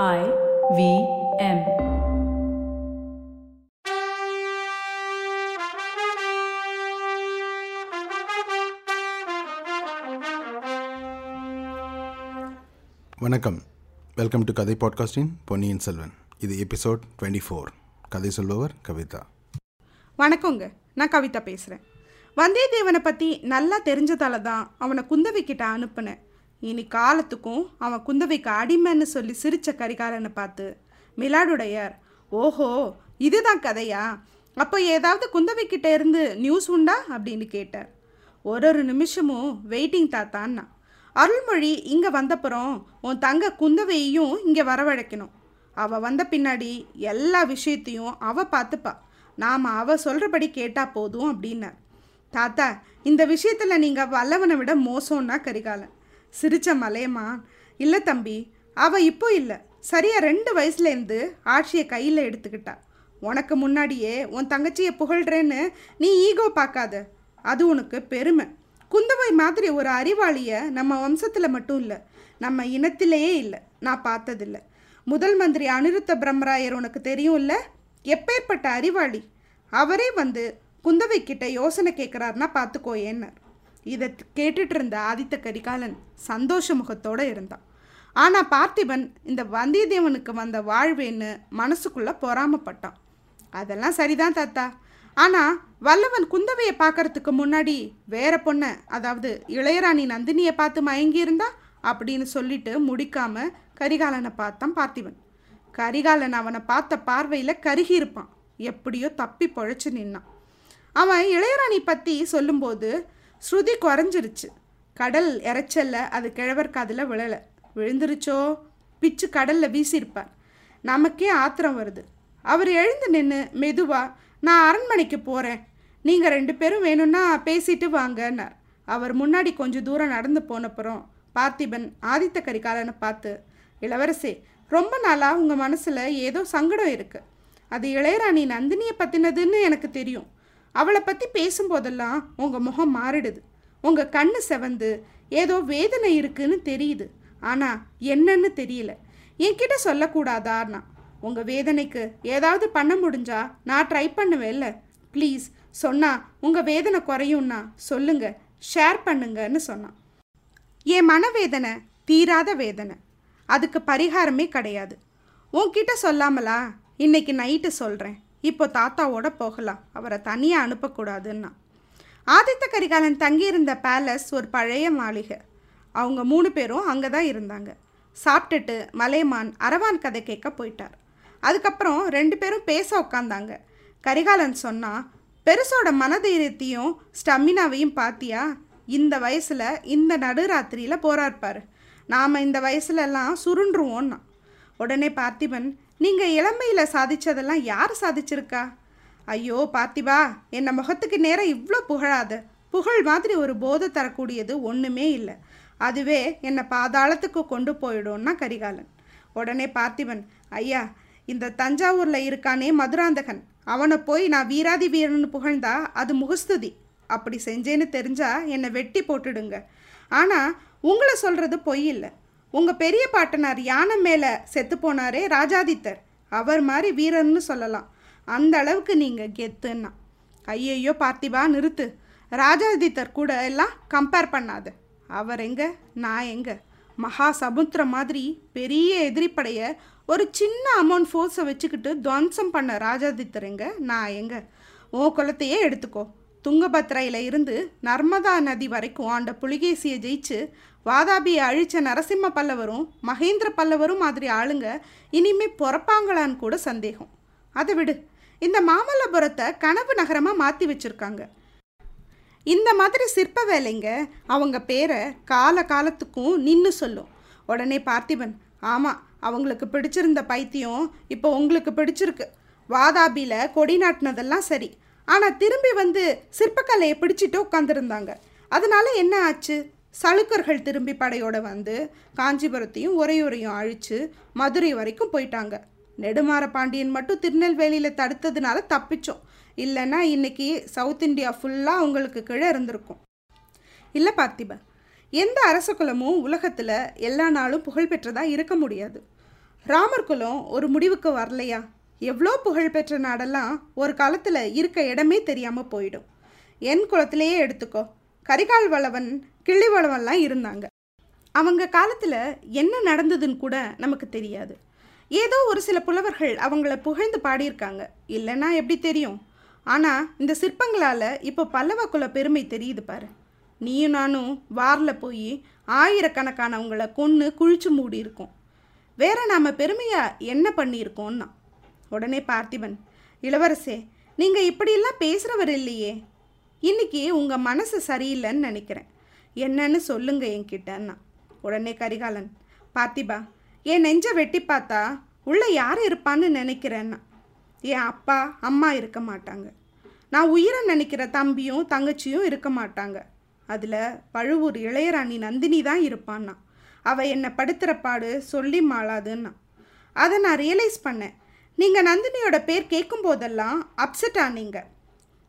I V M. வணக்கம். Welcome to கதை பாட்காஸ்டின் பொன்னியின் செல்வன் இது எபிசோட் டுவெண்ட்டி ஃபோர் கதை சொல்பவர் கவிதா. வணக்கங்க. நான் கவிதா பேசுகிறேன் வந்தியத்தேவனை பற்றி நல்லா தெரிஞ்சதால தான் அவனை குந்தவை கிட்ட அனுப்புனேன். இனி காலத்துக்கும் அவன் குந்தவைக்கு அடிமைன்னு சொல்லி சிரிச்ச கரிகாலனை பார்த்து மிலாடுடையார் ஓஹோ இதுதான் கதையா? அப்போ ஏதாவது குந்தவை கிட்ட இருந்து நியூஸ் உண்டா? அப்படின்னு கேட்டார். ஒரு ஒரு நிமிஷமும் வெயிட்டிங் தாத்தான்னா அருள்மொழி இங்கே வந்தப்புறம் உன் தங்க குந்தவையையும் இங்கே வரவழைக்கணும். அவள் வந்த பின்னாடி எல்லா விஷயத்தையும் அவள் பார்த்துப்பா. நாம் அவள் சொல்கிறபடி கேட்டால் போதும் அப்படின்னார். தாத்தா இந்த விஷயத்தில் நீங்கள் வல்லவனை விட மோசம்னா கரிகாலன். சிரிச்ச மலையமான். இல்லை தம்பி அவ இப்போ இல்லை. சரியாக ரெண்டு வயசுலேருந்து ஆட்சியை கையில் எடுத்துக்கிட்டா. உனக்கு முன்னாடியே உன் தங்கச்சியை புகழ்கிறேன்னு நீ ஈகோ பார்க்காத அது உனக்கு பெருமை. குந்தவை மாதிரி ஒரு அறிவாளியை நம்ம வம்சத்தில் மட்டும் இல்லை. நம்ம இனத்திலேயே இல்லை. நான் பார்த்ததில்ல. முதல் மந்திரி அனிருத்த பிரம்மராயர் உனக்கு தெரியும் இல்லை? எப்பேற்பட்ட அறிவாளி. அவரே வந்து குந்தவை கிட்ட யோசனை கேட்குறாருன்னா பார்த்துக்கோ ஏன்னார் இதை கேட்டுட்டு இருந்த ஆதித்த கரிகாலன் சந்தோஷ முகத்தோடு இருந்தான். ஆனால் பார்த்திபன் இந்த வந்தியத்தேவனுக்கு வந்த வாழ்வேன்னு மனசுக்குள்ளே பொறாமப்பட்டான். அதெல்லாம் சரிதான் தாத்தா. ஆனால் வல்லவன் குந்தவையை பார்க்கறதுக்கு முன்னாடி வேற பொண்ணை அதாவது இளையராணி நந்தினியை பார்த்து மயங்கியிருந்தா அப்படின்னு சொல்லிட்டு முடிக்காம கரிகாலனை பார்த்தான் பார்த்திபன். கரிகாலன் அவனை பார்த்த பார்வையில் கருகி இருப்பான். எப்படியோ தப்பி பொழைச்சு நின்னான். அவன் இளையராணி பற்றி சொல்லும்போது ஸ்ருதி குறைஞ்சிருச்சு. கடல் இறைச்சல்ல அது கிழவர் காதில் விழலை. விழுந்துருச்சோ? பிச்சு கடலில் வீசியிருப்பார். நமக்கே ஆத்திரம் வருது. அவர் எழுந்து நின்று மெதுவாக நான் அரண்மனைக்கு போகிறேன் நீங்கள் ரெண்டு பேரும் வேணும்னா பேசிட்டு வாங்கன்னார். அவர் முன்னாடி கொஞ்சம் தூரம் நடந்து போனப்புறம் பார்த்திபன் ஆதித்த கரிகாலனை பார்த்து இளவரசே ரொம்ப நாளாக உங்கள் மனசில் ஏதோ சங்கடம் இருக்குது அது இளையராணி நந்தினியை பற்றினதுன்னு எனக்கு தெரியும். அவளை பற்றி பேசும்போதெல்லாம் உங்கள் முகம் மாறிடுது. உங்கள் கண்ணு செவந்து ஏதோ வேதனை இருக்குன்னு தெரியுது. ஆனால் என்னன்னு தெரியல. என்கிட்ட சொல்லக்கூடாதான்னா உங்கள் வேதனைக்கு ஏதாவது பண்ண முடிஞ்சா நான் ட்ரை பண்ணுவேன்ல ப்ளீஸ் சொன்னால் உங்கள் வேதனை குறையும்னா சொல்லுங்க ஷேர் பண்ணுங்கன்னு சொன்னான் என் மனவேதனை தீராத வேதனை. அதுக்கு பரிகாரமே கிடையாது. உன்கிட்ட சொல்லாமலா? இன்னைக்கு நைட்டு சொல்கிறேன் இப்போ தாத்தாவோட போகலாம். அவரை தனியாக அனுப்பக்கூடாதுன்னா. ஆதித்த கரிகாலன் தங்கியிருந்த பேலஸ் ஒரு பழைய மாளிகை. அவங்க மூணு பேரும் அங்கே தான் இருந்தாங்க. சாப்பிட்டுட்டு மலைமான் அரவான் கதை கேட்க போயிட்டார். அதுக்கப்புறம் ரெண்டு பேரும் பேச உட்காந்தாங்க கரிகாலன் சொன்னால் பெருசோட மனதைரியத்தையும் ஸ்டமினாவையும் பார்த்தியா இந்த வயசில் இந்த நடுராத்திரியில் போராட்பார் நாம் இந்த வயசுலலாம் சுருண்டுருவோன்னா உடனே பார்த்திபன் நீங்கள் இளமையில் சாதிச்சதெல்லாம் யார் சாதிச்சிருக்கா? ஐயோ பார்த்திபா என்னை முகத்துக்கு நேரம் இவ்வளோ புகழாத. புகழ் மாதிரி ஒரு போதை தரக்கூடியது ஒன்றுமே இல்லை. அதுவே என்னை பாதாளத்துக்கு கொண்டு போயிடும்னா கரிகாலன். உடனே பார்த்திபன் ஐயா இந்த தஞ்சாவூரில் இருக்கானே மதுராந்தகன். அவனை போய் நான் வீராதி வீரன்னு புகழ்ந்தா அது முகஸ்துதி. அப்படி செஞ்சேன்னு தெரிஞ்சா என்னை வெட்டி போட்டுடுங்க. ஆனால் உங்களை சொல்கிறது பொய் இல்லை. உங்கள் பெரிய பாட்டனார் யானை மேலே செத்து போனாரே ராஜாதித்தர். அவர் மாதிரி வீரர்னு சொல்லலாம். அந்த அளவுக்கு நீங்கள் கெத்துன்னா. ஐயையோ பார்த்திபா நிறுத்து. ராஜாதித்தர் கூட எல்லாம் கம்பேர் பண்ணாத. அவர் எங்க? நான் எங்க? மகா சமுத்திரம் மாதிரி பெரிய எதிரிப்படைய ஒரு சின்ன அமௌண்ட் ஃபோர்ஸை வச்சுக்கிட்டு துவம்சம் பண்ண ராஜாதித்தர் எங்க? நான் எங்க? ஓ குலத்தையே எடுத்துக்கோ. துங்கபத்ரையில் இருந்து நர்மதா நதி வரைக்கும் ஆண்ட புலிகேசியை ஜெயிச்சு வாதாபியை அழிச்ச நரசிம்ம பல்லவரும் மகேந்திர பல்லவரும் மாதிரி ஆளுங்க இனிமே பிறப்பாங்களான்னு கூட சந்தேகம். அதை விடு. இந்த மாமல்லபுரத்தை கனவு நகரமாக மாற்றி வச்சுருக்காங்க. இந்த மாதிரி சிற்ப வேலைங்க அவங்க பேரை கால காலத்துக்கும் நின்று சொல்லும். உடனே பார்த்திபன் ஆமாம் அவங்களுக்கு பிடிச்சிருந்த பைத்தியம் இப்போ உங்களுக்கு பிடிச்சிருக்கு. வாதாபியில் கொடி நாட்டினதெல்லாம் சரி. ஆனால் திரும்பி வந்து சிற்பக்கலையை பிடிச்சிட்டு உட்காந்துருந்தாங்க அதனால என்ன ஆச்சு? சளுக்கர்கள் திரும்பி படையோடு வந்து காஞ்சிபுரத்தையும் ஒரையூரையும் அழித்து மதுரை வரைக்கும் போயிட்டாங்க. நெடுமாற பாண்டியன் மட்டும் திருநெல்வேலியில் தடுத்ததுனால தப்பிச்சோம். இல்லைன்னா இன்னைக்கு சவுத் இந்தியா ஃபுல்லாக உங்களுக்கு கீழே இருந்திருக்கும். இல்லை பார்த்திபன் எந்த அரச குலமும் உலகத்தில் எல்லா நாளும் புகழ்பெற்றதாக இருக்க முடியாது. ராமர் குலம் ஒரு முடிவுக்கு வரலையா? எவ்வளோ புகழ்பெற்ற நாடெல்லாம் ஒரு காலத்தில் இருக்க இடமே தெரியாமல் போயிடும். என் குலத்திலேயே எடுத்துக்கோ கரிகால் வளவன் கிள்ளிவளவெல்லாம் இருந்தாங்க. அவங்க காலத்தில் என்ன நடந்ததுன்னு கூட நமக்கு தெரியாது. ஏதோ ஒரு சில புலவர்கள் அவங்கள புகழ்ந்து பாடியிருக்காங்க. இல்லைன்னா எப்படி தெரியும்? ஆனால் இந்த சிற்பங்களால் இப்போ பல்லவ குல பெருமை தெரியுது பாரு. நீயும் நானும் வாரில் போய் ஆயிரக்கணக்கானவங்கள கொன்று குழிச்சு மூடி இருக்கோம் வேற நாம் பெருமையாக என்ன பண்ணியிருக்கோம்னா? உடனே பார்த்திபன் இளவரசே நீங்கள் இப்படியெல்லாம் பேசுகிறவர் இல்லையே. இன்னைக்கு உங்கள் மனசு சரியில்லைன்னு நினைக்கிறேன். என்னன்னு சொல்லுங்க என்கிட்டன்னா உடனே கரிகாலன் பார்த்திபா என் நெஞ்ச வெட்டி பார்த்தா உள்ளே யார் இருப்பான்னு நினைக்கிறேன்னா என் அப்பா அம்மா இருக்க மாட்டாங்க. நான் உயிரை நினைக்கிற தம்பியும் தங்கச்சியும் இருக்க மாட்டாங்க. அதில் பழுவூர் இளையராணி நந்தினி தான் இருப்பான்னா. அவள் என்னை படுத்துகிற பாடு சொல்லி மாளாதுன்னா. அதை நான் ரியலைஸ் பண்ணேன். நீங்கள் நந்தினியோட பேர் கேட்கும் போதெல்லாம் அப்செட் ஆனீங்க.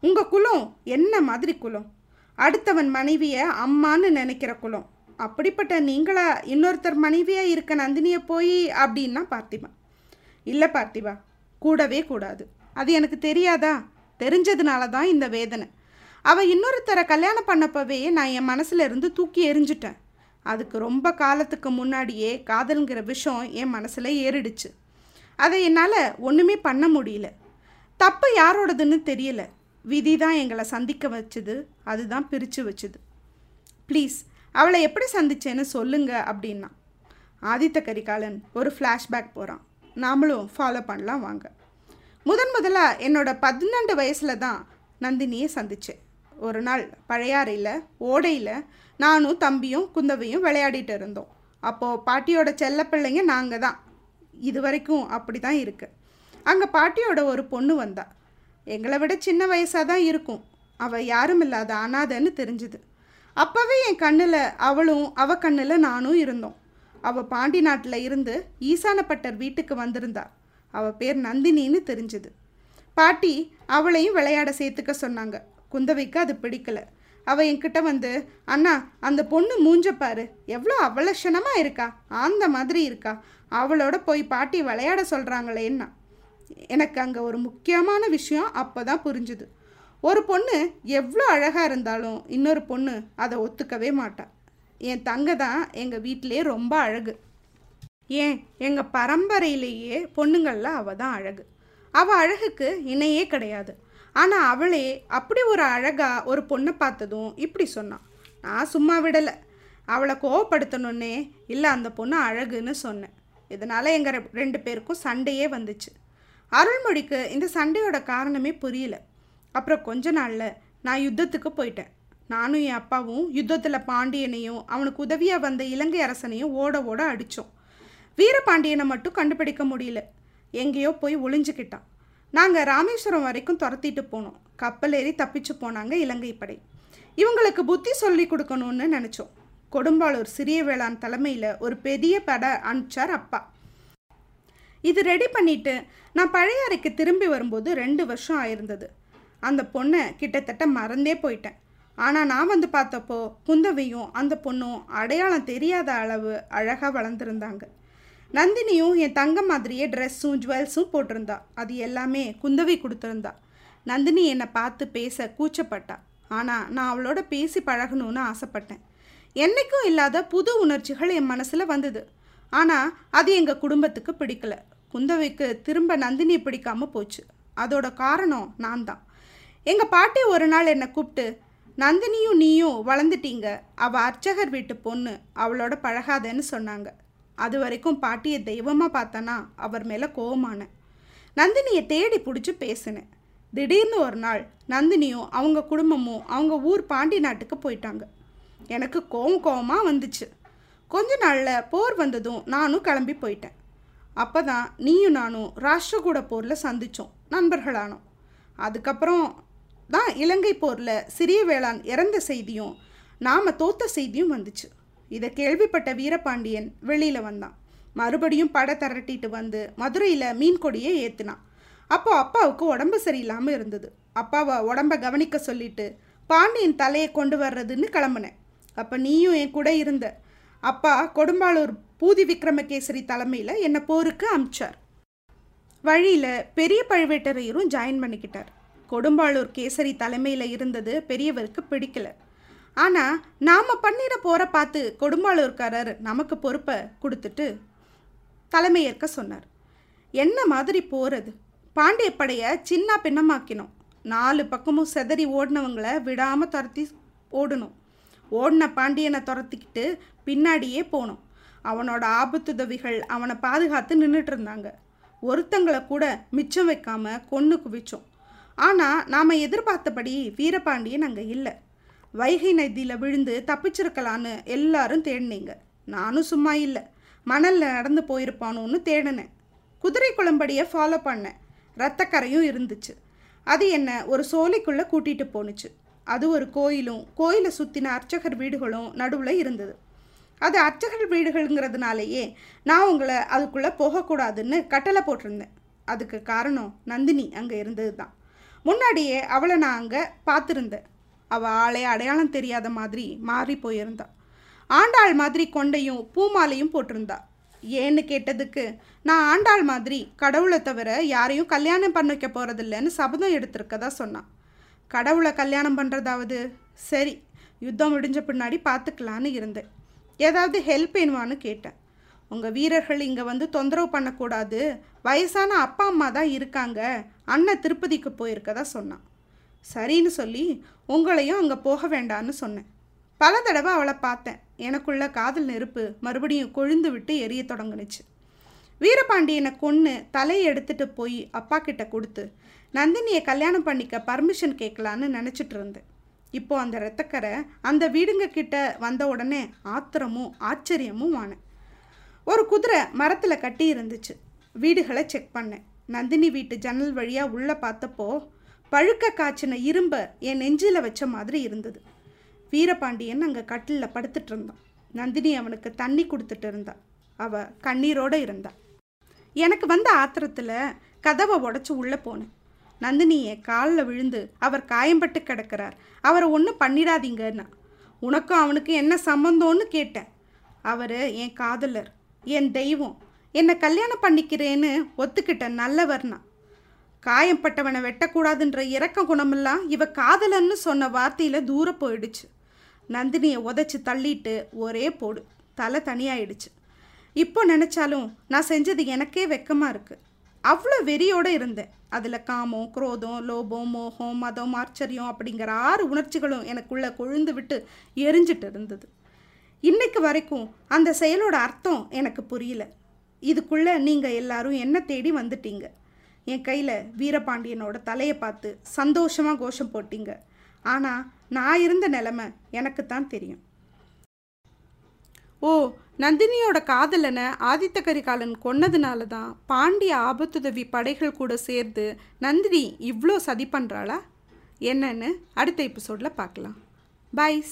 உங்கள் குலம் என்ன மாதிரி குலம்? அடுத்தவன் மனைவியை அம்மான்னு நினைக்கிற குலம். அப்படிப்பட்ட நீங்களா இன்னொருத்தர் மனைவியாக இருக்க நந்தினியை போய் அப்படின்னா பார்த்திபா. இல்லை பார்த்திபா கூடவே கூடாது. அது எனக்கு தெரியாதா? தெரிஞ்சதுனால தான் இந்த வேதனை. அவள் இன்னொருத்தரை கல்யாணம் பண்ணப்பவே நான் என் மனசில் இருந்து தூக்கி எரிஞ்சிட்டேன் அதுக்கு ரொம்ப காலத்துக்கு முன்னாடியே காதல்ங்கிற விஷம் என் மனசில் ஏறிடுச்சு. அதை என்னால் ஒன்றுமே பண்ண முடியல. தப்பு யாரோடதுன்னு தெரியல. விதி தான் எங்களை சந்திக்க வச்சுது அதுதான் பிரித்து வச்சுது. ப்ளீஸ் அவளை எப்படி சந்திச்சேன்னு சொல்லுங்க அப்படின்னா ஆதித்த கரிகாலன் ஒரு ஃப்ளாஷ்பேக் போகிறான் நாமளும் ஃபாலோ பண்ணலாம் வாங்க. முதன் முதலாக என்னோட பதினெண்டு வயசில் தான் நந்தினியை சந்தித்தேன் ஒரு நாள் பழையாறையில் ஓடையில் நானும் தம்பியும் குந்தவையும் விளையாடிட்டு இருந்தோம். அப்போது பாட்டியோட செல்ல பிள்ளைங்க நாங்கள் தான். இது வரைக்கும் அப்படி தான் இருக்குது அங்கே பாட்டியோட ஒரு பொண்ணு வந்தாள் எங்களை விட சின்ன வயசாக தான் இருக்கும். அவள் யாரும் இல்லாத அனாதைன்னு தெரிஞ்சுது. அப்போவே என் கண்ணில் அவளும் அவ கண்ணில் நானும் இருந்தோம். அவள் பாண்டி நாட்டில் இருந்து ஈசானப்பட்டர் வீட்டுக்கு வந்திருந்தா. அவள் பேர் நந்தினின்னு தெரிஞ்சுது. பாட்டி அவளையும் விளையாட சேர்த்துக்க சொன்னாங்க. குந்தவைக்கு அது பிடிக்கல. அவள் என்கிட்ட வந்து அண்ணா அந்த பொண்ணு மூஞ்ச பாரு. எவ்வளோ அவலட்சணமாக இருக்கா. அந்த மாதிரி இருக்கா. அவளோட போய் பாட்டி விளையாட சொல்கிறாங்களேன்னா எனக்கு அங்கே ஒரு முக்கியமான விஷயம் அப்போ தான் புரிஞ்சுது. ஒரு பொண்ணு எவ்வளோ அழகாக இருந்தாலும் இன்னொரு பொண்ணு அதை ஒத்துக்கவே மாட்டான் என் தங்க தான் எங்கள் வீட்டிலே ரொம்ப அழகு. ஏன்? எங்கள் பரம்பரையிலேயே பொண்ணுங்களில் அவள் தான் அழகு. அவள் அழகுக்கு இணையே கிடையாது. ஆனால் அவளே அப்படி ஒரு அழகாக ஒரு பொண்ணை பார்த்ததும் இப்படி சொன்னான் நான் சும்மா விடலை. அவளை கோவப்படுத்தணுன்னே இல்லை அந்த பொண்ணு அழகுன்னு சொன்னேன். இதனால் எங்கள் ரெண்டு பேருக்கும் சண்டையே வந்துச்சு. அருள்மொழிக்கு இந்த சண்டையோட காரணமே புரியல. அப்புறம் கொஞ்ச நாளில் நான் யுத்தத்துக்கு போயிட்டேன். நானும் என் அப்பாவும் யுத்தத்தில் பாண்டியனையும் அவனுக்கு உதவியாக வந்த இலங்கை அரசனையும் ஓட ஓட அடித்தோம் வீரபாண்டியனை மட்டும் கண்டுபிடிக்க முடியல. எங்கேயோ போய் ஒளிஞ்சுக்கிட்டான். நாங்கள் ராமேஸ்வரம் வரைக்கும் துரத்திட்டு போனோம். கப்பல் ஏறி தப்பிச்சு போனாங்க இலங்கை படை. இவங்களுக்கு புத்தி சொல்லி கொடுக்கணும்னு நினச்சோம். கொடும்பாளூர் சிறிய வேளாண் தலைமையில் ஒரு பெரிய படை அனுப்பிச்சார் அப்பா. இது ரெடி பண்ணிட்டு நான் பழைய அறைக்கு திரும்பி வரும்போது ரெண்டு வருஷம் ஆயிருந்தது. அந்த பொண்ணை கிட்டத்தட்ட மறந்தே போயிட்டேன். ஆனால் நான் வந்து பார்த்தப்போ குந்தவையும் அந்த பொண்ணும் அடையாளம் தெரியாத அளவு அழகாக வளர்ந்துருந்தாங்க. நந்தினியும் என் தங்க மாதிரியே ட்ரெஸ்ஸும் ஜுவல்ஸும் போட்டிருந்தா. அது எல்லாமே குந்தவை கொடுத்துருந்தா. நந்தினி என்னை பார்த்து பேச கூச்சப்பட்டா. ஆனால் நான் அவளோட பேசி பழகணும்னு ஆசைப்பட்டேன். என்னைக்கும் இல்லாத புது உணர்ச்சிகள் என் மனசில் வந்தது. ஆனால் அது எங்கள் குடும்பத்துக்கு பிடிக்கல. குந்தவைக்கு திரும்ப நந்தினியை பிடிக்காம போச்சு. அதோட காரணம் நான் தான் எங்கள் பாட்டி ஒரு நாள் என்னை கூப்பிட்டு நந்தினியும் நீயும் வளர்ந்துட்டீங்க. அவள் அர்ச்சகர் வீட்டு பொண்ணு. அவளோட பழகாதேன்னு சொன்னாங்க. அது வரைக்கும் பாட்டியை தெய்வமாக பார்த்தனா அவர் மேலே கோவமானேன். நந்தினியை தேடி பிடிச்சி பேசினேன். திடீர்னு ஒரு நாள் நந்தினியும் அவங்க குடும்பமும் அவங்க ஊர் பாண்டி நாட்டுக்கு போயிட்டாங்க. எனக்கு கோவம் கோவமாக வந்துச்சு. கொஞ்ச நாளில் போர் வந்ததும் நானும் கிளம்பி போயிட்டேன். அப்போ தான் நீயும் நானும் ராஷ்டிரகூட போரில் சந்தித்தோம் நண்பர்களானோம். அதுக்கப்புறம் தான் இலங்கை போரில் சிறிய வேளாண் இறந்த செய்தியும் நாம் தோத்த செய்தியும் வந்துச்சு. இதை கேள்விப்பட்ட வீரபாண்டியன் வெளியில் வந்தான். மறுபடியும் படை திரட்டிட்டு வந்து மதுரையில் மீன் கொடியை ஏற்றினான் அப்போ அப்பாவுக்கு உடம்பு சரியில்லாமல் இருந்தது. அப்பாவை உடம்ப கவனிக்க சொல்லிட்டு பாண்டியன் தலையை கொண்டு வர்றதுன்னு கிளம்புனேன். அப்போ நீயும் என் கூட இருந்த. அப்பா கொடும்பாளூர் பூதி விக்ரமகேசரி தலைமையில் என்னை போருக்கு அமிச்சார். வழியில் பெரிய பழுவேட்டரையரும் ஜாயின் பண்ணிக்கிட்டார். கொடும்பாளூர் கேசரி தலைமையில் இருந்தது பெரியவருக்கு பிடிக்கல. ஆனால் நாம் பண்ணிட போகிற பார்த்து கொடும்பாளூர்காரர் நமக்கு பொறுப்பை கொடுத்துட்டு தலைமையேற்க சொன்னார். என்ன மாதிரி போகிறது பாண்டிய படையை சின்ன பின்னமாக்கினோம். நாலு பக்கமும் செதறி ஓடினவங்களை விடாமல் துரத்தி ஓடணும். ஓடின பாண்டியனை துரத்திக்கிட்டு பின்னாடியே போனோம். அவனோட ஆபத்துதவிகள் அவனை பாதுகாத்து நின்றுட்டு இருந்தாங்க ஒருத்தங்களை கூட மிச்சம் வைக்காம கொன்று குவிச்சோம். ஆனால் நாம் எதிர்பார்த்தபடி வீரபாண்டியன் அங்கே இல்லை. வைகை நதியில் விழுந்து தப்பிச்சிருக்கலான்னு எல்லாரும் தேடினீங்க. நானும் சும்மா இல்லை. மணலில் நடந்து போயிருப்பானோன்னு தேடினேன். குதிரை குளம்படியை ஃபாலோ பண்ணேன். ரத்தக்கரையும் இருந்துச்சு. அது என்ன ஒரு சோலைக்குள்ளே கூட்டிகிட்டு போணுச்சு. அது ஒரு கோயிலும் கோயிலை சுற்றின அர்ச்சகர் வீடுகளும் நடுவில் இருந்தது. அது அர்ச்சகர் வீடுகள்ங்கிறதுனாலேயே நான் உங்களை அதுக்குள்ளே போகக்கூடாதுன்னு கட்டளை போட்டிருந்தேன். அதுக்கு காரணம் நந்தினி அங்கே இருந்தது தான். முன்னாடியே அவளை நான் அங்கே பார்த்துருந்தேன். அவள் ஆளே அடையாளம் தெரியாத மாதிரி மாறி போயிருந்தா. ஆண்டாள் மாதிரி கொண்டையும் பூமாலையும் போட்டிருந்தா. ஏன்னு கேட்டதுக்கு நான் ஆண்டாள் மாதிரி கடவுளை தவிர யாரையும் கல்யாணம் பண்ண வைக்க போகிறதில்லன்னு சபதம் எடுத்திருக்கதா சொன்னான். கடவுளை கல்யாணம் பண்ணுறதாவது சரி யுத்தம் முடிஞ்ச பின்னாடி பார்த்துக்கலான்னு இருந்தேன். ஏதாவது ஹெல்ப் வேணுமான்னு கேட்டேன். உங்கள் வீரர்கள் இங்கே வந்து தொந்தரவு பண்ணக்கூடாது. வயசான அப்பா அம்மா தான் இருக்காங்க. அண்ணன் திருப்பதிக்கு போயிருக்கதா சொன்னான். சரின்னு சொல்லி உங்களையும் அங்கே போக வேண்டான்னு சொன்னேன். பல தடவை அவளை பார்த்தேன். எனக்குள்ள காதல் நெருப்பு மறுபடியும் கொழுந்து விட்டு எரிய தொடங்குனுச்சு. வீரபாண்டியனை கொன்று தலையை எடுத்துட்டு போய் அப்பா கிட்ட கொடுத்து நந்தினியை கல்யாணம் பண்ணிக்க பர்மிஷன் கேட்கலான்னு நினச்சிட்டு இருந்தேன். இப்போ அந்த ரத்தக்கரை அந்த வீடுங்க கிட்ட வந்த உடனே ஆத்திரமும் ஆச்சரியமும் ஆனேன் ஒரு குதிரை மரத்தில் கட்டி இருந்துச்சு. வீடுகளை செக் பண்ணேன் நந்தினி வீட்டு ஜன்னல் வழியாக உள்ளே பார்த்தப்போ பழுக்க காய்ச்சின இரும்பை என் நெஞ்சில் வச்ச மாதிரி இருந்தது. வீரபாண்டியன் அங்கே கட்டிலில் படுத்துட்டு இருந்தான். நந்தினி அவனுக்கு தண்ணி கொடுத்துட்டு இருந்தா. அவ கண்ணீரோடு இருந்தா. எனக்கு வந்த ஆத்திரத்தில் கதவை உடச்சி உள்ளே போனேன். நந்தினியை காலில் விழுந்து அவர் காயம்பட்டு கிடக்கிறார். அவரை ஒன்றும் பண்ணிடாதீங்கன்னா உனக்கும் அவனுக்கு என்ன சம்மந்தம்னு கேட்டேன். அவர் என் காதலர் என் தெய்வம் என்னை கல்யாணம் பண்ணிக்கிறேன்னு ஒத்துக்கிட்ட நல்லவர்னா காயம்பட்டவனை வெட்டக்கூடாதுன்ற இறக்க குணமெல்லாம் இவ காதலன்னு சொன்ன வார்த்தையில் தூர போயிடுச்சு. நந்தினியை உதைச்சி தள்ளிட்டு ஒரே போடு தலை தனியாயிடுச்சு. இப்போ நினச்சாலும் நான் செஞ்சது எனக்கே வெக்கமாக இருக்குது அவ்வளோ வெறியோடு இருந்தேன். அதில் காமம் குரோதம் லோபம் மோகம் மதம் ஆச்சரியம் அப்படிங்கிற ஆறு உணர்ச்சிகளும் எனக்குள்ளே கொழுந்து விட்டு எரிஞ்சிட்டு இருந்தது. இன்னைக்கு வரைக்கும் அந்த செயலோட அர்த்தம் எனக்கு புரியல. இதுக்குள்ளே நீங்கள் எல்லாரும் என்ன தேடி வந்துட்டீங்க? என் கையில் வீரபாண்டியனோட தலையை பார்த்து சந்தோஷமாக கோஷம் போட்டீங்க. ஆனால் நான் இருந்த நிலமை எனக்கு தான் தெரியும். ஓ நந்தினியோட காதலனை ஆதித்த கரிகாலன் கொன்னதுனால தான் பாண்டிய ஆபத்துதவி படைகள் கூட சேர்ந்து நந்தினி இவ்வளோ சதி பண்ணுறாளா என்னன்னு அடுத்த எபிசோடில் பார்க்கலாம். பாய்